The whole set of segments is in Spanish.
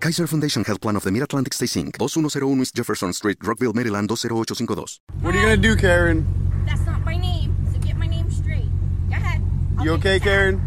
Kaiser Foundation Health Plan of the Mid-Atlantic Stay Inc. 2101 East Jefferson Street, Rockville, Maryland 20852. What are you gonna do, Karen? That's not my name, so get my name straight. Go ahead. You okay, Karen?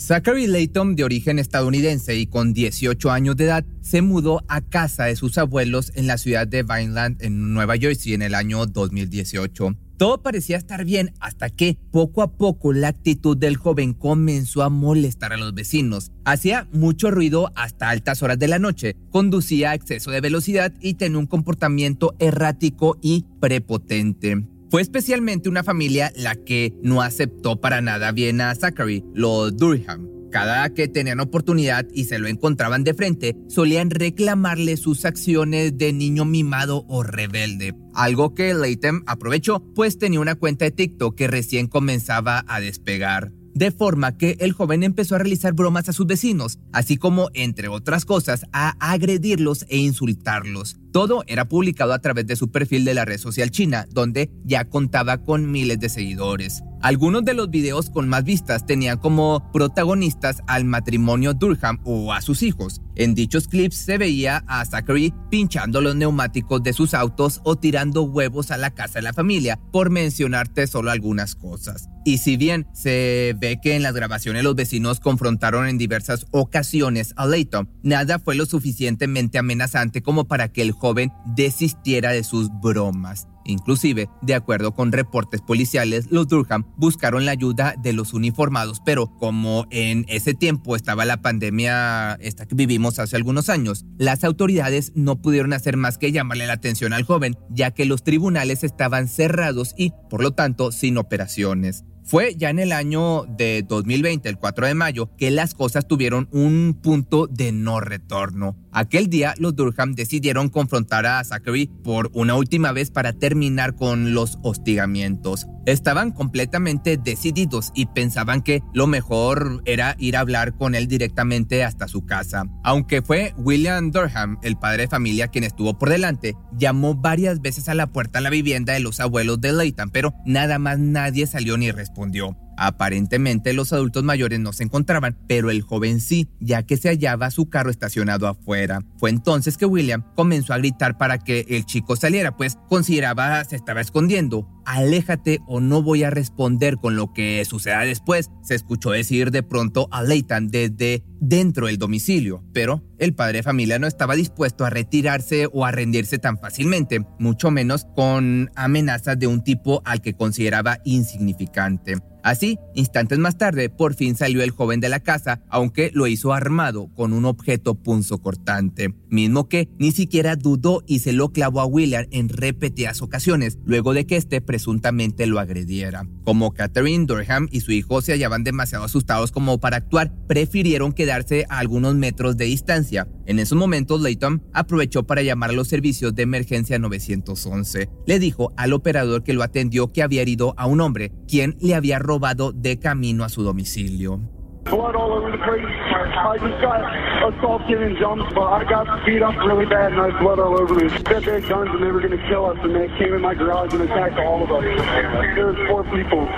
Zachary Layton, de origen estadounidense y con 18 años de edad, se mudó a casa de sus abuelos en la ciudad de Vineland, en Nueva Jersey, en el año 2018. Todo parecía estar bien hasta que poco a poco la actitud del joven comenzó a molestar a los vecinos. Hacía mucho ruido hasta altas horas de la noche, conducía a exceso de velocidad y tenía un comportamiento errático y prepotente. Fue especialmente una familia la que no aceptó para nada bien a Zachary, los Durham. Cada que tenían oportunidad y se lo encontraban de frente, solían reclamarle sus acciones de niño mimado o rebelde. Algo que Layton aprovechó, pues tenía una cuenta de TikTok que recién comenzaba a despegar de forma que el joven empezó a realizar bromas a sus vecinos, así como, entre otras cosas, a agredirlos e insultarlos. Todo era publicado a través de su perfil de la red social china, donde ya contaba con miles de seguidores. Algunos de los videos con más vistas tenían como protagonistas al matrimonio Durham o a sus hijos. En dichos clips se veía a Zachary pinchando los neumáticos de sus autos o tirando huevos a la casa de la familia, por mencionarte solo algunas cosas. Y si bien se ve que en las grabaciones los vecinos confrontaron en diversas ocasiones a Layton, nada fue lo suficientemente amenazante como para que el joven desistiera de sus bromas. Inclusive, de acuerdo con reportes policiales, los Durham buscaron la ayuda de los uniformados, pero como en ese tiempo estaba la pandemia esta que vivimos hace algunos años, las autoridades no pudieron hacer más que llamarle la atención al joven, ya que los tribunales estaban cerrados y, por lo tanto, sin operaciones. Fue ya en el año de 2020, el 4 de mayo, que las cosas tuvieron un punto de no retorno. Aquel día los Durham decidieron confrontar a Zachary por una última vez para terminar con los hostigamientos. Estaban completamente decididos y pensaban que lo mejor era ir a hablar con él directamente hasta su casa. Aunque fue William Durham, el padre de familia, quien estuvo por delante, llamó varias veces a la puerta de la vivienda de los abuelos de Leighton, pero nada más nadie salió ni respondió. Aparentemente los adultos mayores no se encontraban, pero el joven sí, ya que se hallaba su carro estacionado afuera. Fue entonces que William comenzó a gritar para que el chico saliera, pues consideraba se estaba escondiendo. Aléjate o no voy a responder con lo que suceda después, se escuchó decir de pronto a Leighton desde dentro del domicilio, pero el padre de familia no estaba dispuesto a retirarse o a rendirse tan fácilmente, mucho menos con amenazas de un tipo al que consideraba insignificante. Así, instantes más tarde, por fin salió el joven de la casa, aunque lo hizo armado con un objeto punzocortante, mismo que ni siquiera dudó y se lo clavó a William en repetidas ocasiones, luego de que éste presuntamente lo agrediera. Como Catherine Durham y su hijo se hallaban demasiado asustados como para actuar, prefirieron a algunos metros de distancia. En esos momentos, Layton aprovechó para llamar a los servicios de emergencia 911. Le dijo al operador que lo atendió que había herido a un hombre, quien le había robado de camino a su domicilio. Blood all over the place. I just got assaulted and jumped, but I got beat up really bad and I had blood all over me. Said they had guns and they were going to kill us and they came in my garage and attacked all of us. There four people.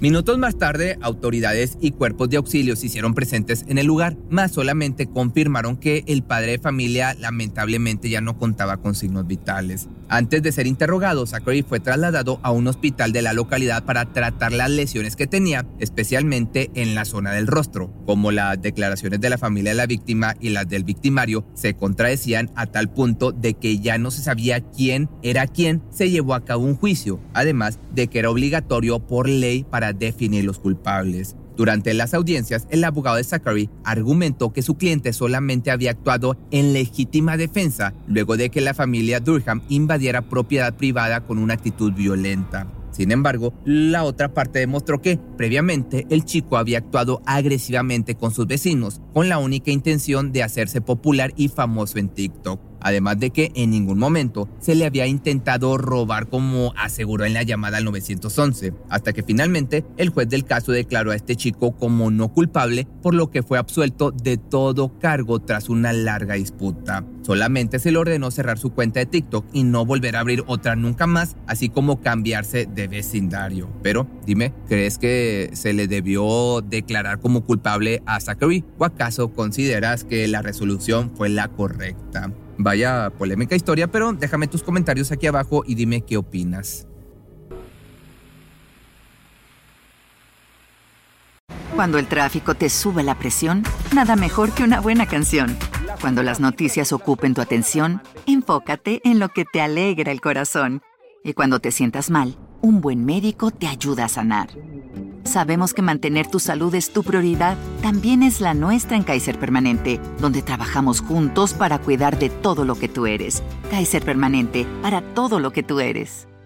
Minutos más tarde, autoridades y cuerpos de auxilio se hicieron presentes en el lugar, más solamente confirmaron que el padre de familia lamentablemente ya no contaba con signos vitales. Antes de ser interrogado, Zachary fue trasladado a un hospital de la localidad para tratar las lesiones que tenía, especialmente en la zona del rostro. Como las declaraciones de la familia de la víctima y las del victimario se contradecían a tal punto de que ya no se sabía quién era quién, se llevó a cabo un juicio, además de que era obligatorio por ley para definir los culpables. Durante las audiencias, el abogado de Zachary argumentó que su cliente solamente había actuado en legítima defensa luego de que la familia Durham invadiera propiedad privada con una actitud violenta. Sin embargo, la otra parte demostró que, previamente, el chico había actuado agresivamente con sus vecinos, con la única intención de hacerse popular y famoso en TikTok. Además de que en ningún momento se le había intentado robar como aseguró en la llamada al 911, hasta que finalmente el juez del caso declaró a este chico como no culpable, por lo que fue absuelto de todo cargo tras una larga disputa. Solamente se le ordenó cerrar su cuenta de TikTok y no volver a abrir otra nunca más, así como cambiarse de vecindario. Pero dime, ¿crees que se le debió declarar como culpable a Zachary o acaso consideras que la resolución fue la correcta? Vaya polémica historia, pero déjame tus comentarios aquí abajo y dime qué opinas. Cuando el tráfico te sube la presión, nada mejor que una buena canción. Cuando las noticias ocupen tu atención, enfócate en lo que te alegra el corazón. Y cuando te sientas mal, un buen médico te ayuda a sanar. Sabemos que mantener tu salud es tu prioridad, también es la nuestra en Kaiser Permanente, donde trabajamos juntos para cuidar de todo lo que tú eres. Kaiser Permanente, para todo lo que tú eres.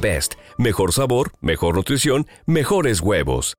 Best. Mejor sabor, mejor nutrición, mejores huevos.